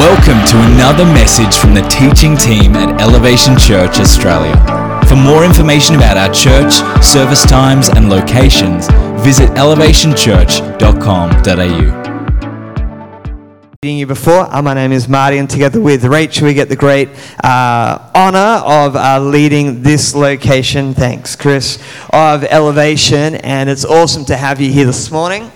Welcome to another message from the teaching team at Elevation Church Australia. For more information about our church, service times, and locations, visit elevationchurch.com.au. meeting you before. Uh, my name is Marty, and together with Rachel, we get the great uh, honor of uh, leading this location. Thanks, Chris, of Elevation, and it's awesome to have you here this morning.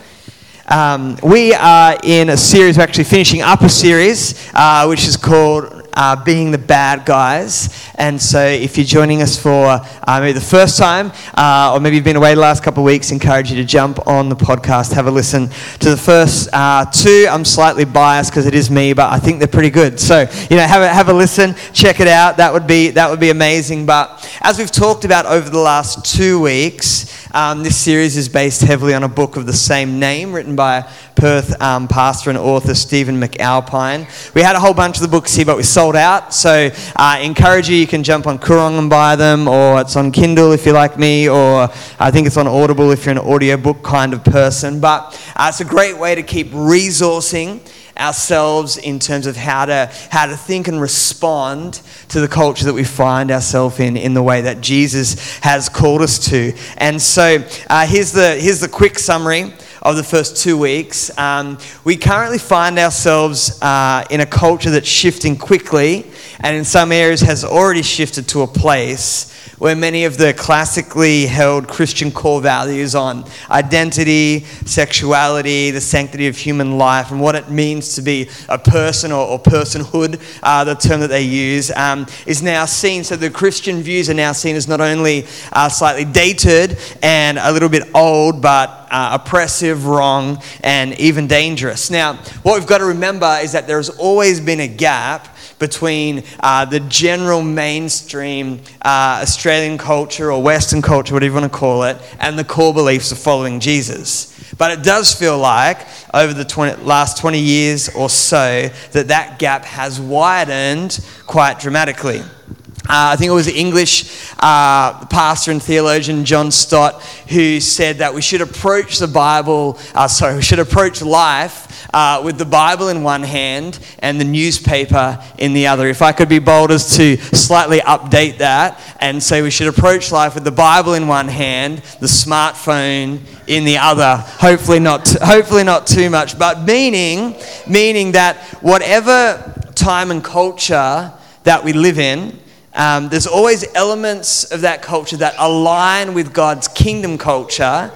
Um, we are in a series, we're actually finishing up a series, uh, which is called uh, Being the Bad Guys. And so, if you're joining us for uh, maybe the first time, uh, or maybe you've been away the last couple of weeks, encourage you to jump on the podcast, have a listen to the first uh, two. I'm slightly biased because it is me, but I think they're pretty good. So, you know, have a, have a listen, check it out. That would be that would be amazing. But as we've talked about over the last two weeks. Um, this series is based heavily on a book of the same name written by Perth um, pastor and author Stephen McAlpine. We had a whole bunch of the books here, but we sold out. So uh, encourage you, you can jump on Koorong and buy them, or it's on Kindle if you're like me, or I think it's on Audible if you're an audiobook kind of person. But uh, it's a great way to keep resourcing ourselves in terms of how to how to think and respond to the culture that we find ourselves in in the way that Jesus has called us to. And so uh, here's the here's the quick summary of the first two weeks. Um, we currently find ourselves uh, in a culture that's shifting quickly, and in some areas has already shifted to a place where many of the classically held Christian core values on identity, sexuality, the sanctity of human life, and what it means to be a person or, or personhood, uh, the term that they use, um, is now seen. So the Christian views are now seen as not only uh, slightly dated and a little bit old, but uh, oppressive, wrong, and even dangerous. Now, what we've got to remember is that there's always been a gap between uh, the general mainstream uh, Australian culture or Western culture, whatever you want to call it, and the core beliefs of following Jesus. But it does feel like over the 20, last 20 years or so that that gap has widened quite dramatically. Uh, I think it was the English uh, pastor and theologian John Stott who said that we should approach the Bible, uh, sorry, we should approach life uh, with the Bible in one hand and the newspaper in the other. If I could be bold as to slightly update that and say we should approach life with the Bible in one hand, the smartphone in the other. Hopefully not, hopefully not too much, but meaning, meaning that whatever time and culture that we live in, um, there's always elements of that culture that align with God's kingdom culture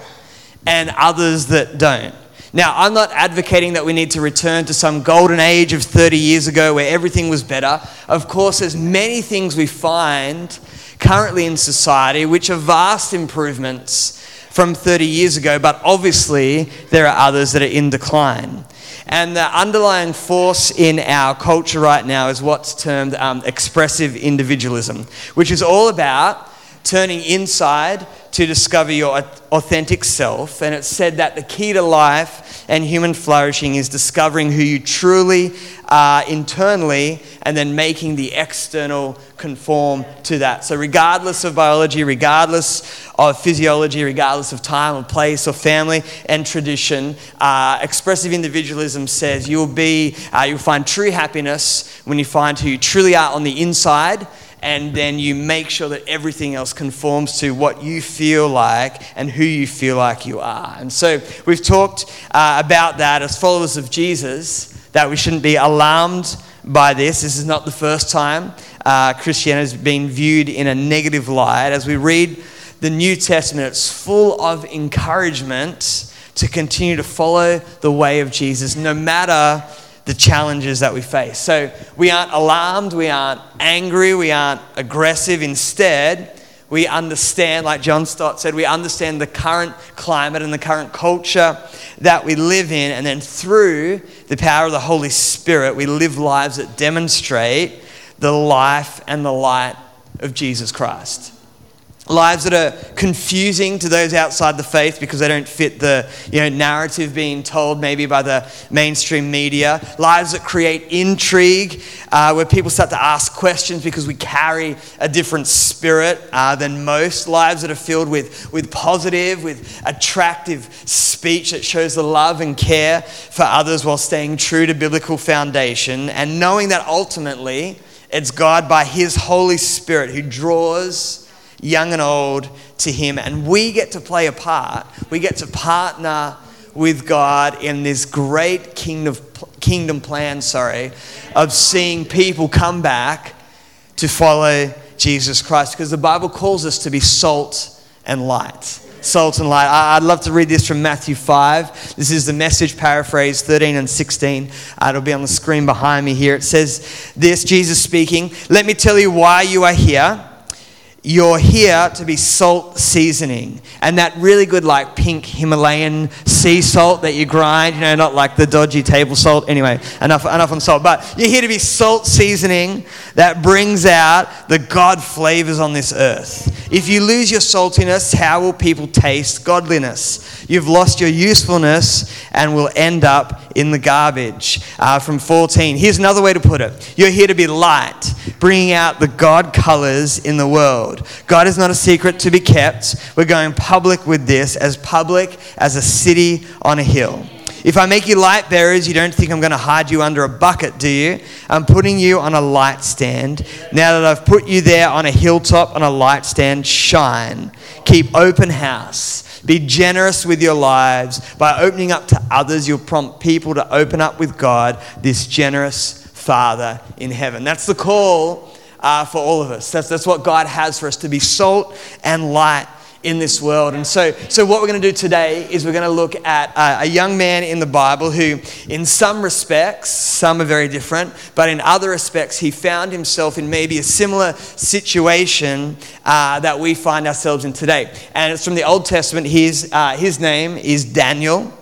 and others that don't. Now, I'm not advocating that we need to return to some golden age of 30 years ago where everything was better. Of course, there's many things we find currently in society which are vast improvements from 30 years ago, but obviously there are others that are in decline. And the underlying force in our culture right now is what's termed um, expressive individualism, which is all about turning inside to discover your authentic self. And it's said that the key to life and human flourishing is discovering who you truly are internally and then making the external conform to that. So, regardless of biology, regardless of physiology, regardless of time or place or family and tradition, uh, expressive individualism says you'll be, uh, you'll find true happiness when you find who you truly are on the inside and then you make sure that everything else conforms to what you feel like and who you feel like you are. And so we've talked uh, about that as followers of Jesus, that we shouldn't be alarmed by this. This is not the first time uh, Christianity has been viewed in a negative light. As we read the New Testament, it's full of encouragement to continue to follow the way of Jesus, no matter the challenges that we face. So we aren't alarmed, we aren't angry, we aren't aggressive. Instead, we understand, like John Stott said, we understand the current climate and the current culture that we live in. And then through the power of the Holy Spirit, we live lives that demonstrate the life and the light of Jesus Christ. Lives that are confusing to those outside the faith because they don't fit the you know, narrative being told maybe by the mainstream media, lives that create intrigue, uh, where people start to ask questions because we carry a different spirit uh, than most, lives that are filled with, with positive, with attractive speech that shows the love and care for others while staying true to biblical foundation, and knowing that ultimately it's God by His Holy Spirit who draws young and old, to Him. And we get to play a part. We get to partner with God in this great kingdom, kingdom plan, sorry, of seeing people come back to follow Jesus Christ. Because the Bible calls us to be salt and light. Salt and light. I'd love to read this from Matthew 5. This is the message paraphrase 13 and 16. Uh, it'll be on the screen behind me here. It says this Jesus speaking, Let me tell you why you are here you're here to be salt seasoning. And that really good, like pink Himalayan sea salt that you grind, you know, not like the dodgy table salt. Anyway, enough, enough on salt. But you're here to be salt seasoning that brings out the God flavors on this earth. If you lose your saltiness, how will people taste godliness? You've lost your usefulness and will end up in the garbage. Uh, from 14. Here's another way to put it You're here to be light, bringing out the God colors in the world. God is not a secret to be kept. We're going public with this, as public as a city on a hill. If I make you light bearers, you don't think I'm going to hide you under a bucket, do you? I'm putting you on a light stand. Now that I've put you there on a hilltop on a light stand, shine. Keep open house. Be generous with your lives. By opening up to others, you'll prompt people to open up with God, this generous Father in heaven. That's the call uh, for all of us. That's, that's what God has for us to be salt and light in this world. And so, so what we're going to do today is we're going to look at a, a, young man in the Bible who, in some respects, some are very different, but in other respects, he found himself in maybe a similar situation uh, that we find ourselves in today. And it's from the Old Testament. His, uh, his name is Daniel.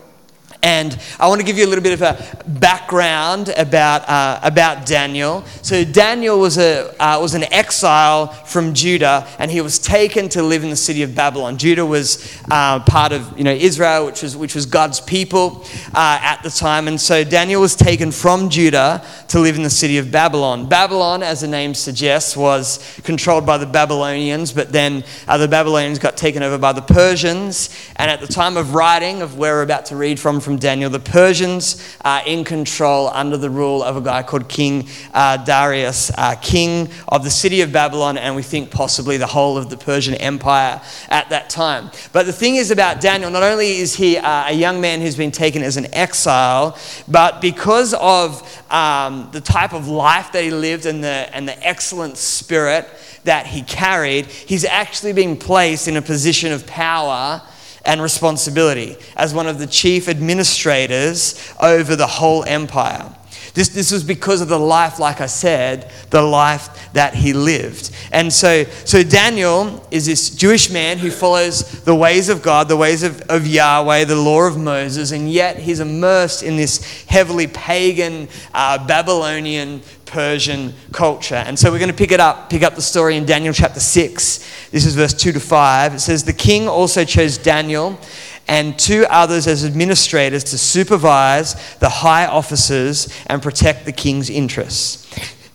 And I want to give you a little bit of a background about, uh, about Daniel. So, Daniel was, a, uh, was an exile from Judah, and he was taken to live in the city of Babylon. Judah was uh, part of you know, Israel, which was, which was God's people uh, at the time. And so, Daniel was taken from Judah to live in the city of Babylon. Babylon, as the name suggests, was controlled by the Babylonians, but then uh, the Babylonians got taken over by the Persians. And at the time of writing, of where we're about to read from, from Daniel. The Persians are in control under the rule of a guy called King uh, Darius, uh, king of the city of Babylon, and we think possibly the whole of the Persian Empire at that time. But the thing is about Daniel, not only is he uh, a young man who's been taken as an exile, but because of um, the type of life that he lived and the, and the excellent spirit that he carried, he's actually been placed in a position of power and responsibility as one of the chief administrators over the whole empire. This, this was because of the life, like I said, the life that he lived. And so, so Daniel is this Jewish man who follows the ways of God, the ways of, of Yahweh, the law of Moses, and yet he's immersed in this heavily pagan uh, Babylonian Persian culture. And so we're going to pick it up, pick up the story in Daniel chapter 6. This is verse 2 to 5. It says, The king also chose Daniel and two others as administrators to supervise the high officers and protect the king's interests.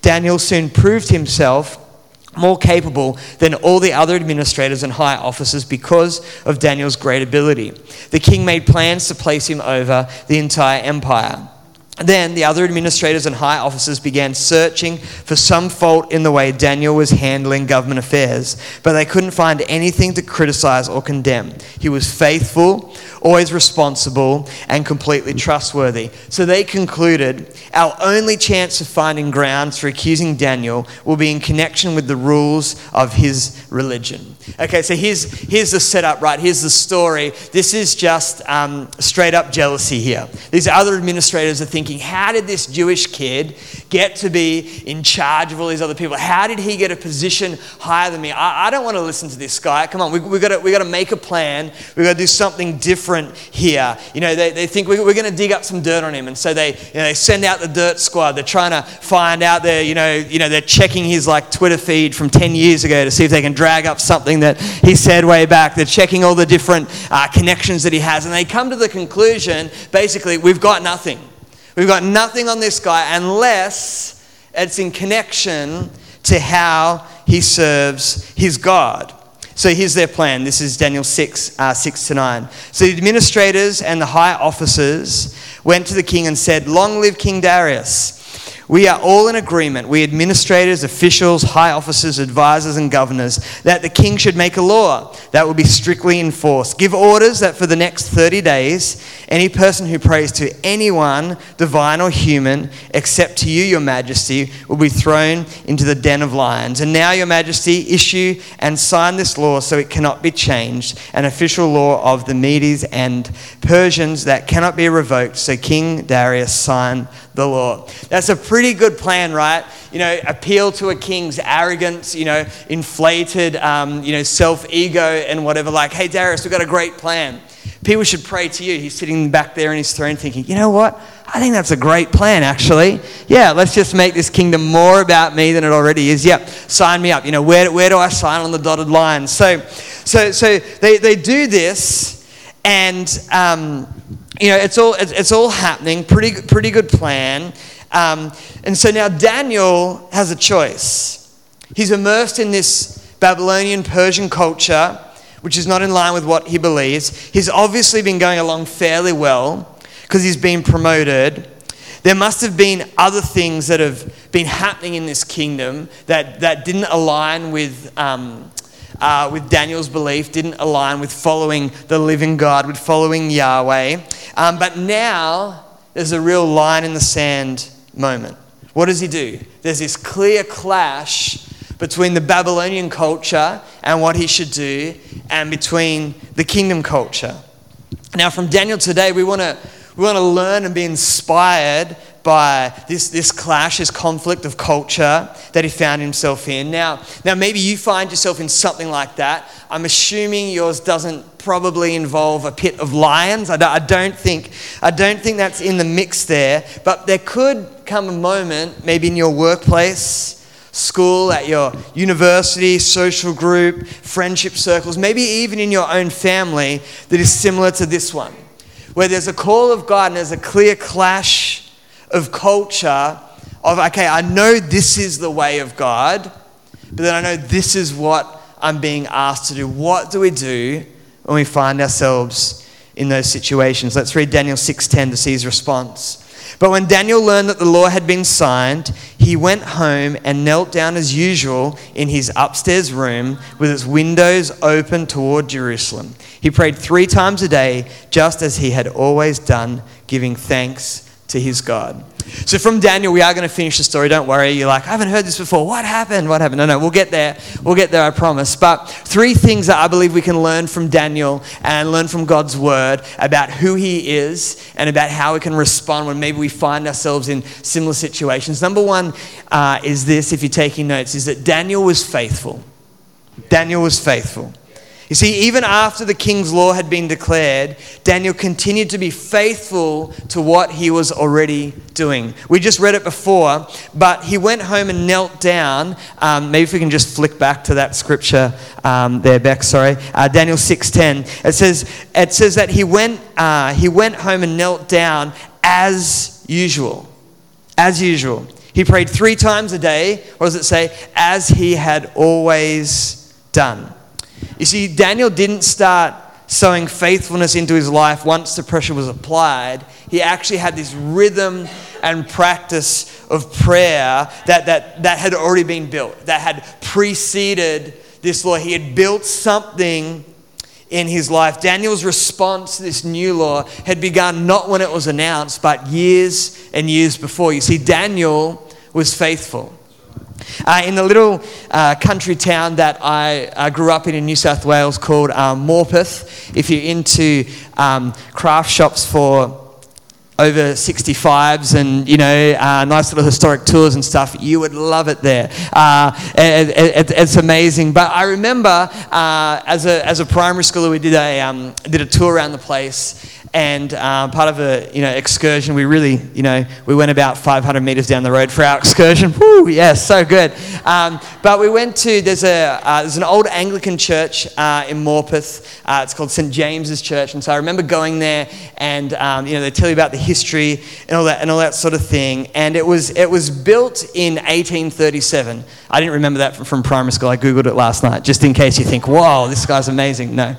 Daniel soon proved himself more capable than all the other administrators and high officers because of Daniel's great ability. The king made plans to place him over the entire empire. Then the other administrators and high officers began searching for some fault in the way Daniel was handling government affairs, but they couldn't find anything to criticize or condemn. He was faithful, always responsible, and completely trustworthy. So they concluded our only chance of finding grounds for accusing Daniel will be in connection with the rules of his religion. Okay, so here's, here's the setup, right? Here's the story. This is just um, straight up jealousy here. These other administrators are thinking, how did this Jewish kid get to be in charge of all these other people? How did he get a position higher than me? I, I don't want to listen to this guy. Come on, we, we've got we to make a plan. We've got to do something different here. You know, they, they think we, we're going to dig up some dirt on him. And so they, you know, they send out the dirt squad. They're trying to find out there, you know, you know, they're checking his like Twitter feed from 10 years ago to see if they can drag up something that he said way back. They're checking all the different uh, connections that he has. And they come to the conclusion basically, we've got nothing. We've got nothing on this guy unless it's in connection to how he serves his God. So here's their plan. This is Daniel 6, uh, 6 to 9. So the administrators and the high officers went to the king and said, Long live King Darius. We are all in agreement, we administrators, officials, high officers, advisors, and governors, that the king should make a law that will be strictly enforced. Give orders that for the next 30 days, any person who prays to anyone, divine or human, except to you, your majesty, will be thrown into the den of lions. And now, your majesty, issue and sign this law so it cannot be changed, an official law of the Medes and Persians that cannot be revoked. So King Darius signed the law. That's a pretty good plan, right? You know, appeal to a king's arrogance, you know, inflated, um, you know, self ego and whatever. Like, hey, Darius, we've got a great plan. People should pray to you. He's sitting back there in his throne thinking, you know what? I think that's a great plan, actually. Yeah, let's just make this kingdom more about me than it already is. Yep, sign me up. You know, where, where do I sign on the dotted line? So, so, so they, they do this, and um, you know, it's all, it's all happening, pretty, pretty good plan. Um, and so now Daniel has a choice. He's immersed in this Babylonian Persian culture, which is not in line with what he believes. He's obviously been going along fairly well because he's been promoted. There must have been other things that have been happening in this kingdom that, that didn't align with, um, uh, with Daniel's belief, didn't align with following the living God, with following Yahweh. Um, but now there's a real line in the sand moment. What does he do? There's this clear clash between the Babylonian culture and what he should do, and between the kingdom culture. Now, from Daniel today, we want to we want to learn and be inspired by this, this clash, this conflict of culture that he found himself in. Now, now, maybe you find yourself in something like that. I'm assuming yours doesn't probably involve a pit of lions. I don't, I don't, think, I don't think that's in the mix there. But there could come a moment, maybe in your workplace, school, at your university, social group, friendship circles, maybe even in your own family, that is similar to this one, where there's a call of God and there's a clear clash of culture of, okay, I know this is the way of God, but then I know this is what I'm being asked to do. What do we do when we find ourselves in those situations? Let's read Daniel 6:10 to see his response. But when Daniel learned that the law had been signed, he went home and knelt down as usual in his upstairs room with its windows open toward Jerusalem. He prayed three times a day, just as he had always done, giving thanks to his God. So, from Daniel, we are going to finish the story. Don't worry. You're like, I haven't heard this before. What happened? What happened? No, no, we'll get there. We'll get there, I promise. But three things that I believe we can learn from Daniel and learn from God's word about who he is and about how we can respond when maybe we find ourselves in similar situations. Number one uh, is this, if you're taking notes, is that Daniel was faithful. Daniel was faithful. You see, even after the king's law had been declared, Daniel continued to be faithful to what he was already doing. We just read it before, but he went home and knelt down. Um, maybe if we can just flick back to that scripture um, there, Beck. Sorry, uh, Daniel six ten. It says it says that he went uh, he went home and knelt down as usual, as usual. He prayed three times a day. What does it say? As he had always done. You see, Daniel didn't start sowing faithfulness into his life once the pressure was applied. He actually had this rhythm and practice of prayer that, that, that had already been built, that had preceded this law. He had built something in his life. Daniel's response to this new law had begun not when it was announced, but years and years before. You see, Daniel was faithful. Uh, in the little uh, country town that I uh, grew up in in New South Wales called um, Morpeth, if you're into um, craft shops for over 65s and, you know, uh, nice little historic tours and stuff, you would love it there. Uh, it, it, it's amazing. But I remember uh, as, a, as a primary schooler, we did a, um, did a tour around the place and um, part of a you know excursion we really you know we went about 500 meters down the road for our excursion. Woo, yeah so good. Um, but we went to there's a uh, there's an old anglican church uh, in morpeth. Uh, it's called st james's church. And so i remember going there and um, you know they tell you about the history and all that and all that sort of thing. And it was it was built in 1837 i didn't remember that from, from primary school. I googled it last night just in case you think whoa this guy's amazing. No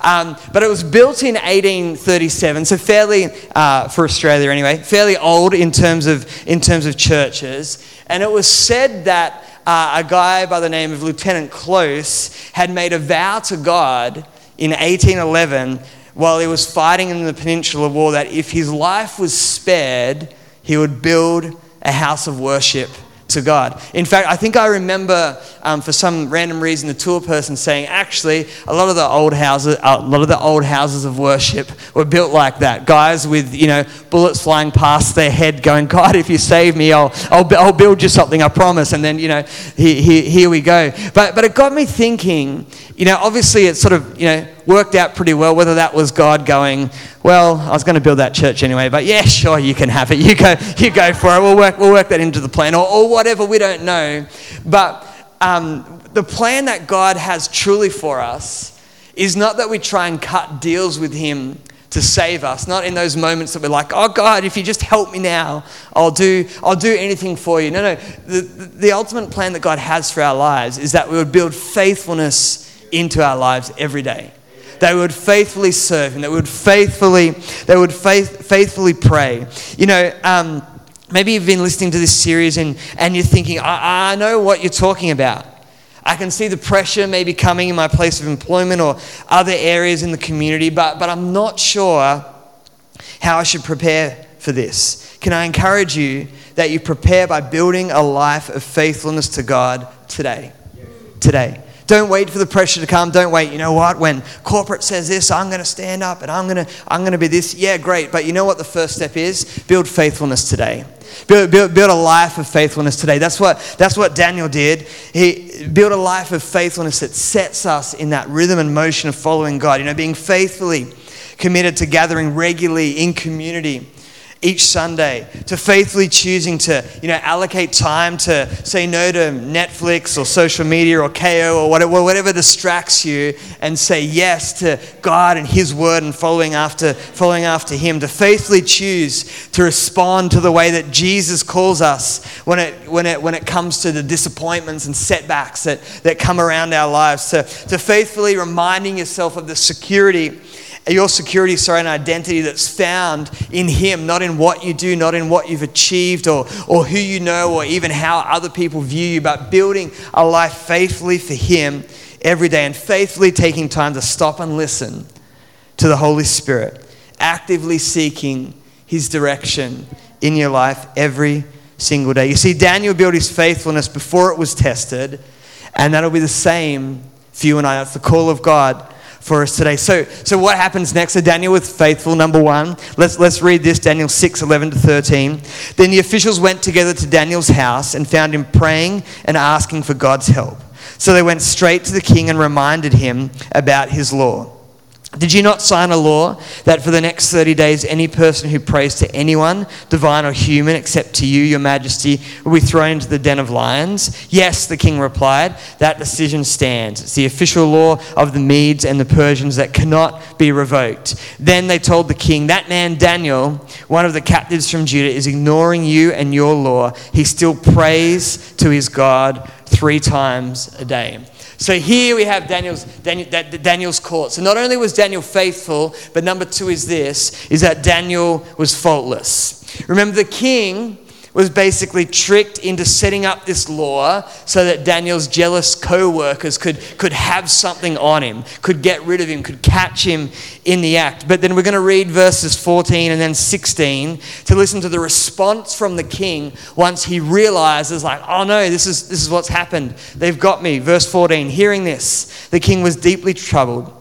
um, but it was built in 1837, so fairly, uh, for Australia anyway, fairly old in terms of, in terms of churches. And it was said that uh, a guy by the name of Lieutenant Close had made a vow to God in 1811 while he was fighting in the Peninsular War that if his life was spared, he would build a house of worship to God. In fact, I think I remember um, for some random reason the tour person saying, actually, a lot of the old houses, a lot of the old houses of worship were built like that. Guys with you know bullets flying past their head, going, God, if you save me, I'll I'll, I'll build you something, I promise. And then you know, here, here, here we go. But but it got me thinking. You know, obviously it's sort of you know worked out pretty well. Whether that was God going, well, I was going to build that church anyway, but yeah, sure, you can have it. You go, you go for it. We'll work, we'll work that into the plan, or, or whatever. We don't know, but um, the plan that God has truly for us is not that we try and cut deals with Him to save us. Not in those moments that we're like, oh God, if you just help me now, I'll do, I'll do anything for you. No, no. The, the ultimate plan that God has for our lives is that we would build faithfulness into our lives every day they would faithfully serve him, they would faithfully, they would faith, faithfully pray. You know, um, maybe you've been listening to this series and, and you're thinking, I, I know what you're talking about. I can see the pressure maybe coming in my place of employment or other areas in the community, but, but I'm not sure how I should prepare for this. Can I encourage you that you prepare by building a life of faithfulness to God today? Today. Don't wait for the pressure to come. Don't wait. You know what? When corporate says this, I'm going to stand up and I'm going to I'm going to be this. Yeah, great. But you know what the first step is? Build faithfulness today. Build, build, build a life of faithfulness today. That's what, that's what Daniel did. He built a life of faithfulness that sets us in that rhythm and motion of following God. You know, being faithfully committed to gathering regularly in community each Sunday, to faithfully choosing to, you know, allocate time to say no to Netflix or social media or Kayo or whatever, whatever distracts you and say yes to God and His word and following after, following after Him, to faithfully choose to respond to the way that Jesus calls us when it, when it, when it comes to the disappointments and setbacks that, that come around our lives, to, to faithfully reminding yourself of the security your security, sorry, an identity that's found in Him, not in what you do, not in what you've achieved or, or who you know or even how other people view you, but building a life faithfully for Him every day and faithfully taking time to stop and listen to the Holy Spirit, actively seeking His direction in your life every single day. You see, Daniel built his faithfulness before it was tested, and that'll be the same for you and I. That's the call of God for us today. So, so what happens next? So Daniel was faithful, number one. Let's, let's read this, Daniel 6, 11 to 13. Then the officials went together to Daniel's house and found him praying and asking for God's help. So they went straight to the king and reminded him about his law. Did you not sign a law that for the next 30 days, any person who prays to anyone, divine or human, except to you, your majesty, will be thrown into the den of lions? Yes, the king replied, that decision stands. It's the official law of the Medes and the Persians that cannot be revoked. Then they told the king, That man Daniel, one of the captives from Judah, is ignoring you and your law. He still prays to his God three times a day. So here we have Daniel's, Daniel, Daniel's court. So not only was Daniel faithful, but number two is this, is that Daniel was faultless. Remember the king was basically tricked into setting up this law so that Daniel's jealous co workers could, could have something on him, could get rid of him, could catch him in the act. But then we're going to read verses 14 and then 16 to listen to the response from the king once he realizes, like, oh no, this is, this is what's happened. They've got me. Verse 14 Hearing this, the king was deeply troubled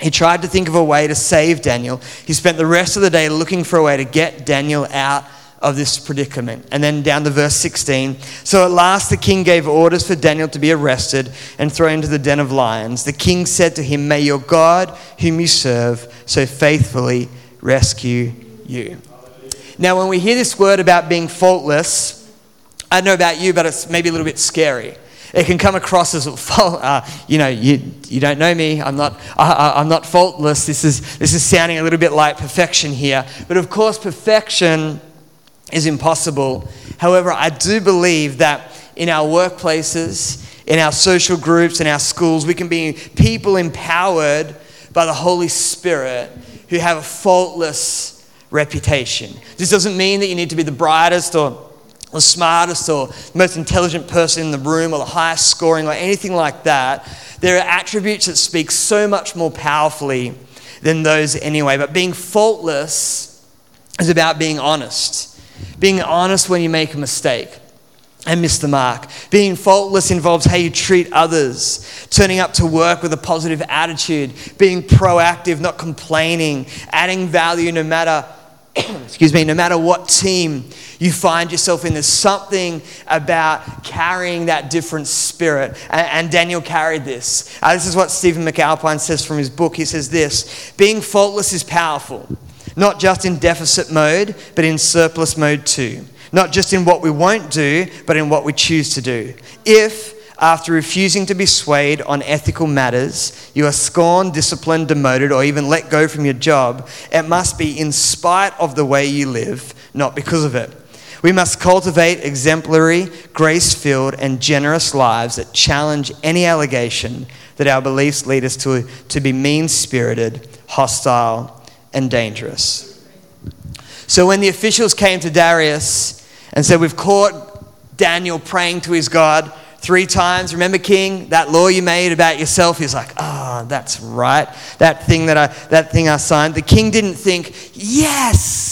he tried to think of a way to save Daniel. He spent the rest of the day looking for a way to get Daniel out of this predicament. And then down to verse 16. So at last the king gave orders for Daniel to be arrested and thrown into the den of lions. The king said to him, May your God, whom you serve, so faithfully rescue you. Now, when we hear this word about being faultless, I don't know about you, but it's maybe a little bit scary it can come across as, uh, you know, you, you don't know me. I'm not, I, I'm not faultless. This is, this is sounding a little bit like perfection here. But of course, perfection is impossible. However, I do believe that in our workplaces, in our social groups, in our schools, we can be people empowered by the Holy Spirit who have a faultless reputation. This doesn't mean that you need to be the brightest or the smartest or the most intelligent person in the room or the highest scoring or anything like that. There are attributes that speak so much more powerfully than those anyway. But being faultless is about being honest. Being honest when you make a mistake and miss the mark. Being faultless involves how you treat others, turning up to work with a positive attitude, being proactive, not complaining, adding value no matter excuse me, no matter what team you find yourself in, there's something about carrying that different spirit. And, and Daniel carried this. Uh, this is what Stephen McAlpine says from his book. He says this Being faultless is powerful, not just in deficit mode, but in surplus mode too. Not just in what we won't do, but in what we choose to do. If after refusing to be swayed on ethical matters, you are scorned, disciplined, demoted, or even let go from your job, it must be in spite of the way you live, not because of it. We must cultivate exemplary, grace filled, and generous lives that challenge any allegation that our beliefs lead us to, to be mean spirited, hostile, and dangerous. So when the officials came to Darius and said, We've caught Daniel praying to his God, three times. Remember, King, that law you made about yourself? He's like, ah, oh, that's right. That thing that I that thing I signed. The king didn't think, yes,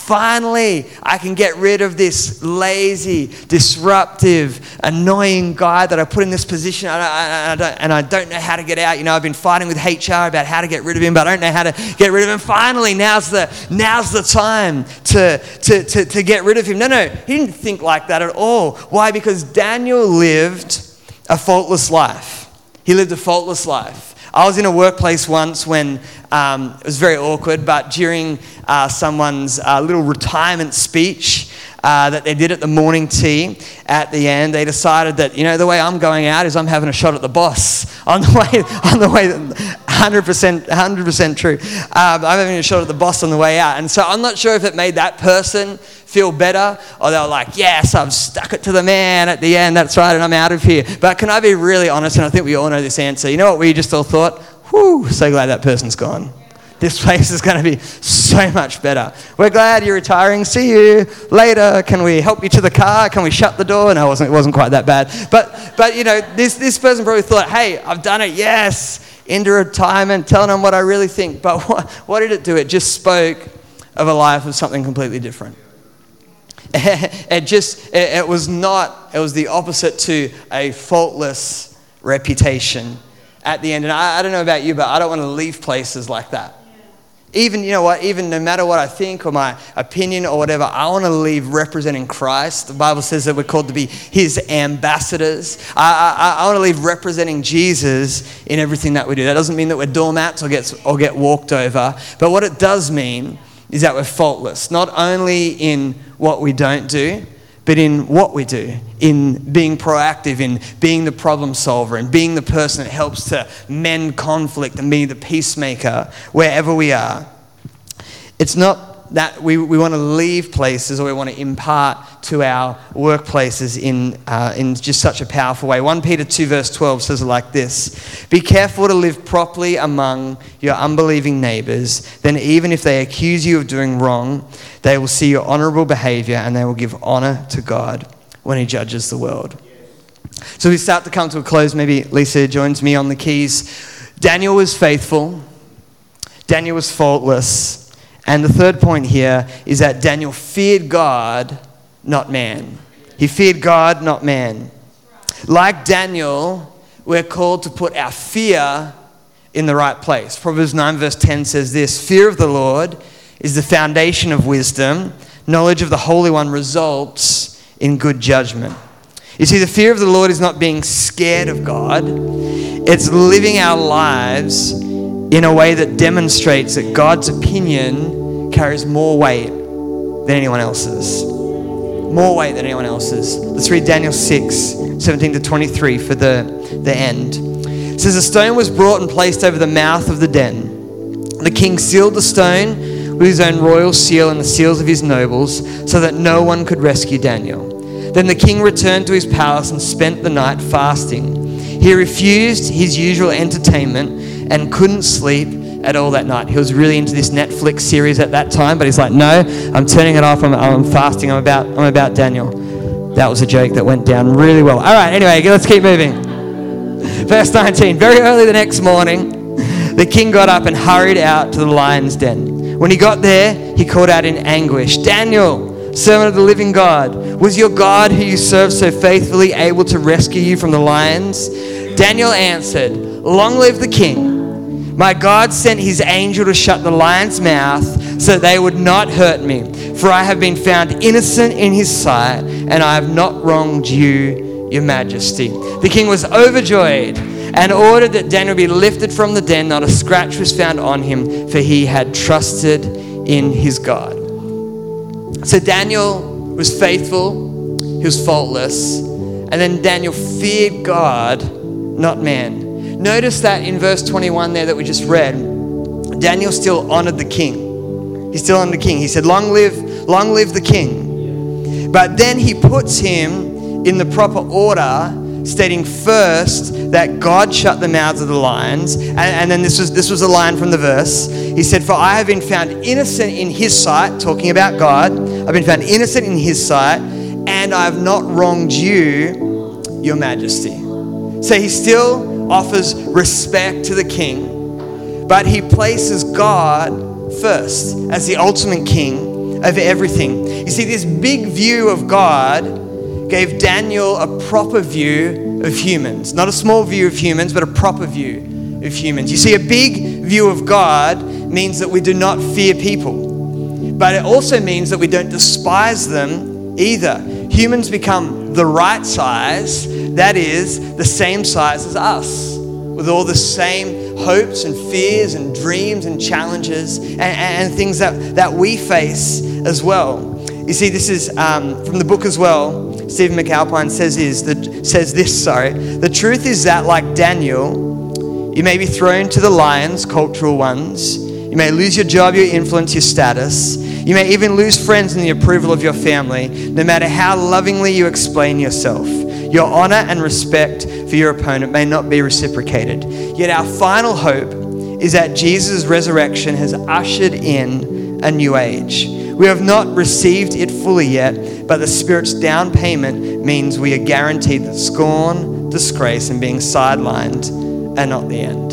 finally I can get rid of this lazy, disruptive, annoying guy that I put in this position I, I, I and I don't know how to get out. You know, I've been fighting with HR about how to get rid of him, but I don't know how to get rid of him. Finally, now's the now's the time to, to, to, to get rid of him. No, no, he didn't think like that at all. Why? Because Daniel lived a faultless life. He lived a faultless life. I was in a workplace once when um, it was very awkward, but during uh, someone's uh, little retirement speech uh, that they did at the morning tea at the end, they decided that, you know, the way I'm going out is I'm having a shot at the boss. On the way, on the way 100%, 100% true. Um, I'm having a shot at the boss on the way out. And so I'm not sure if it made that person feel better or they were like, yes, I've stuck it to the man at the end. That's right. And I'm out of here. But can I be really honest? And I think we all know this answer. You know what we just all thought? Whew, so glad that person's gone. This place is going to be so much better. We're glad you're retiring. See you later. Can we help you to the car? Can we shut the door? No, it wasn't, it wasn't quite that bad. But, but you know, this, this person probably thought, hey, I've done it. Yes into retirement, telling them what I really think. But what, what did it do? It just spoke of a life of something completely different. it just, it, was not, it was the opposite to a faultless reputation at the end. And I, I don't know about you, but I don't want to leave places like that. Even, you know what, even no matter what I think or my opinion or whatever, I want to leave representing Christ. The Bible says that we're called to be his ambassadors. I, I, I want to leave representing Jesus in everything that we do. That doesn't mean that we're doormats or get, or get walked over, but what it does mean is that we're faultless, not only in what we don't do, but in what we do, in being proactive, in being the problem solver, and being the person that helps to mend conflict and be the peacemaker wherever we are. It's not that we, we want to leave places or we want to impart to our workplaces in, uh, in just such a powerful way. 1 Peter 2, verse 12 says it like this Be careful to live properly among your unbelieving neighbors. Then, even if they accuse you of doing wrong, they will see your honorable behavior and they will give honor to God when He judges the world. So we start to come to a close. Maybe Lisa joins me on the keys. Daniel was faithful, Daniel was faultless. And the third point here is that Daniel feared God, not man. He feared God, not man. Like Daniel, we're called to put our fear in the right place. Proverbs 9, verse 10 says this Fear of the Lord is the foundation of wisdom, knowledge of the Holy One results in good judgment. You see, the fear of the Lord is not being scared of God, it's living our lives in a way that demonstrates that God's opinion carries more weight than anyone else's. More weight than anyone else's. Let's read Daniel 6, 17 to 23 for the, the end. It says, A stone was brought and placed over the mouth of the den. The king sealed the stone with his own royal seal and the seals of his nobles, so that no one could rescue Daniel. Then the king returned to his palace and spent the night fasting. He refused his usual entertainment and couldn't sleep at all that night. He was really into this Netflix series at that time, but he's like, no, I'm turning it off. I'm, I'm fasting. I'm about, I'm about Daniel. That was a joke that went down really well. All right, anyway, let's keep moving. Verse 19. Very early the next morning, the king got up and hurried out to the lion's den. When he got there, he called out in anguish, Daniel, servant of the living God, was your God who you served so faithfully able to rescue you from the lions? Daniel answered, Long live the king. My God sent his angel to shut the lion's mouth so they would not hurt me, for I have been found innocent in his sight, and I have not wronged you, your majesty. The king was overjoyed and ordered that Daniel be lifted from the den. Not a scratch was found on him, for he had trusted in his God. So Daniel was faithful, he was faultless. And then Daniel feared God, not man. Notice that in verse 21 there that we just read, Daniel still honored the king. He still honored the king. He said, Long live, long live the king. But then he puts him in the proper order stating first that God shut the mouths of the lions. And, and, then this was, this was a line from the verse. He said, For I have been found innocent in his sight, talking about God. I've been found innocent in his sight, and I have not wronged you, your majesty. So he still offers respect to the king, but he places God first as the ultimate king over everything. You see, this big view of God gave Daniel a proper view of humans. Not a small view of humans, but a proper view of humans. You see, a big view of God means that we do not fear people, but it also means that we don't despise them either. Humans become the right size, that is, the same size as us, with all the same hopes and fears and dreams and challenges and, and things that, that we face as well. You see, this is um, from the book as well. Stephen McAlpine says is that says this, sorry. The truth is that like Daniel, you may be thrown to the lions, cultural ones. You may lose your job, your influence, your status. You may even lose friends and the approval of your family, no matter how lovingly you explain yourself. Your honor and respect for your opponent may not be reciprocated. Yet our final hope is that Jesus' resurrection has ushered in a new age. We have not received it fully yet, but the Spirit's down payment means we are guaranteed that scorn, disgrace, and being sidelined are not the end.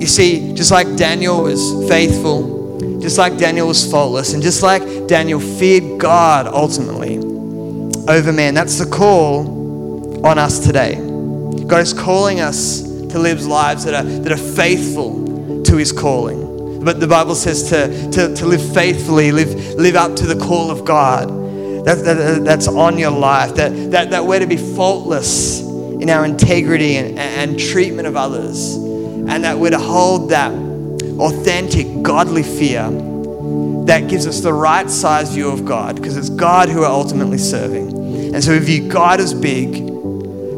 You see, just like Daniel was faithful, just like Daniel was faultless, and just like Daniel feared God ultimately over man, that's the call on us today. God is calling us to live lives that are, that are faithful to his calling. But the Bible says to, to, to live faithfully, live, live up to the call of God. That, that, that's on your life. That, that, that we're to be faultless in our integrity and, and treatment of others. And that we're to hold that authentic, godly fear that gives us the right size view of God because it's God who we're ultimately serving. And so we view God as big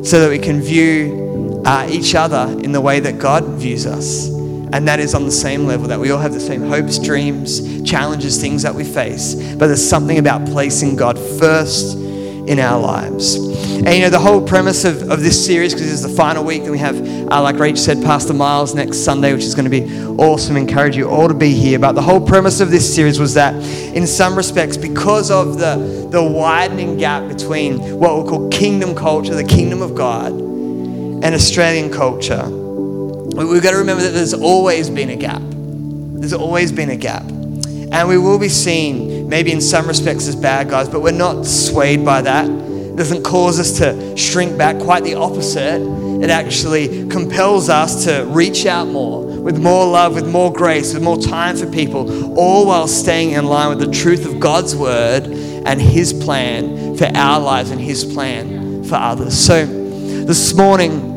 so that we can view uh, each other in the way that God views us and that is on the same level that we all have the same hopes, dreams, challenges, things that we face. But there's something about placing God first in our lives. And you know, the whole premise of, of this series, because this is the final week, and we have, uh, like Rach said, Pastor Miles next Sunday, which is going to be awesome. Encourage you all to be here. But the whole premise of this series was that, in some respects, because of the, the widening gap between what we call kingdom culture, the kingdom of God, and Australian culture, We've got to remember that there's always been a gap. There's always been a gap. And we will be seen, maybe in some respects, as bad guys, but we're not swayed by that. It doesn't cause us to shrink back. Quite the opposite. it actually compels us to reach out more with more love, with more grace, with more time for people, all while staying in line with the truth of God's word and His plan for our lives and His plan for others. So this morning,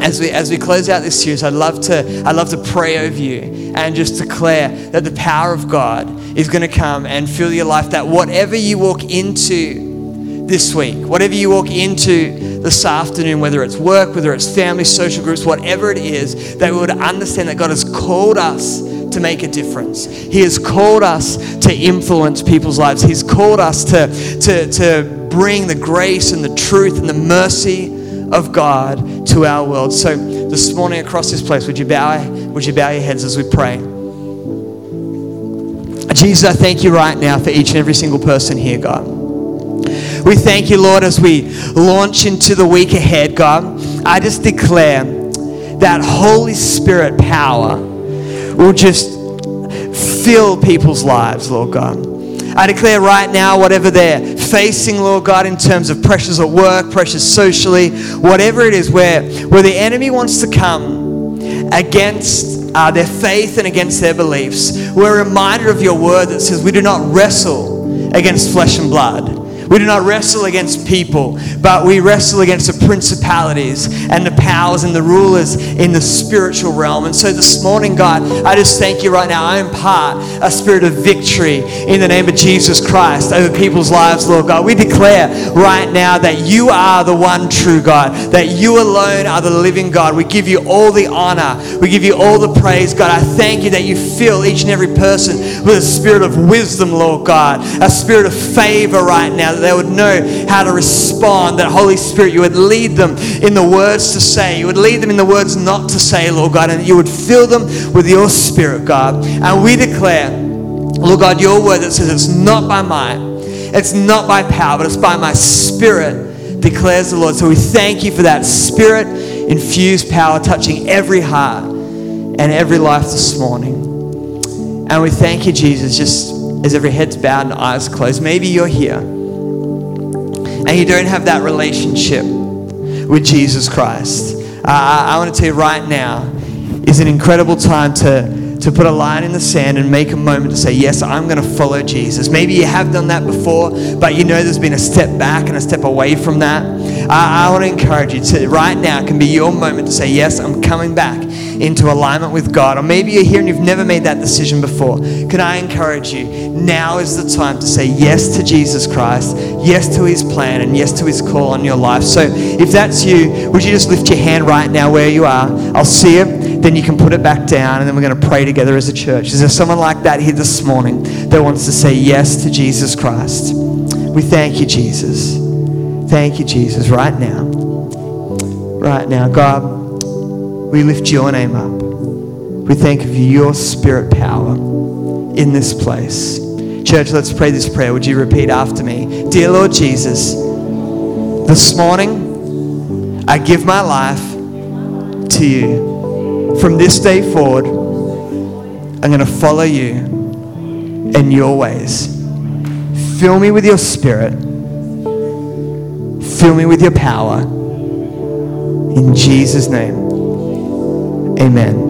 as we as we close out this series, I'd love to I'd love to pray over you and just declare that the power of God is going to come and fill your life. That whatever you walk into this week, whatever you walk into this afternoon, whether it's work, whether it's family, social groups, whatever it is, that we would understand that God has called us to make a difference. He has called us to influence people's lives. He's called us to, to, to bring the grace and the truth and the mercy of God to our world. So this morning across this place, would you bow, would you bow your heads as we pray? Jesus, I thank you right now for each and every single person here, God. We thank you, Lord, as we launch into the week ahead, God. I just declare that Holy Spirit power will just fill people's lives, Lord God. I declare right now, whatever they're facing, Lord God, in terms of pressures at work, pressures socially, whatever it is, where, where the enemy wants to come against uh, their faith and against their beliefs, we're reminded of your word that says we do not wrestle against flesh and blood we do not wrestle against people, but we wrestle against the principalities and the powers and the rulers in the spiritual realm. And so this morning, God, I just thank you right now. I impart a spirit of victory in the name of Jesus Christ over people's lives, Lord God. We declare right now that you are the one true God, that you alone are the living God. We give you all the honor, we give you all the praise, God. I thank you that you fill each and every person with a spirit of wisdom, Lord God, a spirit of favor right now that they would know how to respond, that Holy Spirit, you would lead them in the words to say, you would lead them in the words not to say, Lord God, and you would fill them with your Spirit, God. And we declare, Lord God, your word that says it's not by might, it's not by power, but it's by my Spirit, declares the Lord. So we thank you for that Spirit infused power touching every heart and every life this morning. And we thank you, Jesus, just as every head's bowed and eyes closed. Maybe you're here and you don't have that relationship with Jesus Christ, I, I want to tell you right now is an incredible time to, to put a line in the sand and make a moment to say, Yes, I'm going to follow Jesus. Maybe you have done that before, but you know there's been a step back and a step away from that. I, I want to encourage you to right now can be your moment to say, Yes, I'm coming back into alignment with God. Or maybe you're here and you've never made that decision before. Can I encourage you? Now is the time to say yes to Jesus Christ, yes to his plan, and yes to his call on your life. So if that's you, would you just lift your hand right now where you are? I'll see it. Then you can put it back down, and then we're going to pray together as a church. Is there someone like that here this morning that wants to say yes to Jesus Christ? We thank you, Jesus. Thank you, Jesus, right now. Right now, God. We lift your name up. We thank you for your spirit power in this place. Church, let's pray this prayer. Would you repeat after me? Dear Lord Jesus, this morning I give my life to you. From this day forward, I'm going to follow you in your ways. Fill me with your spirit. Fill me with your power. In Jesus' name. Amen.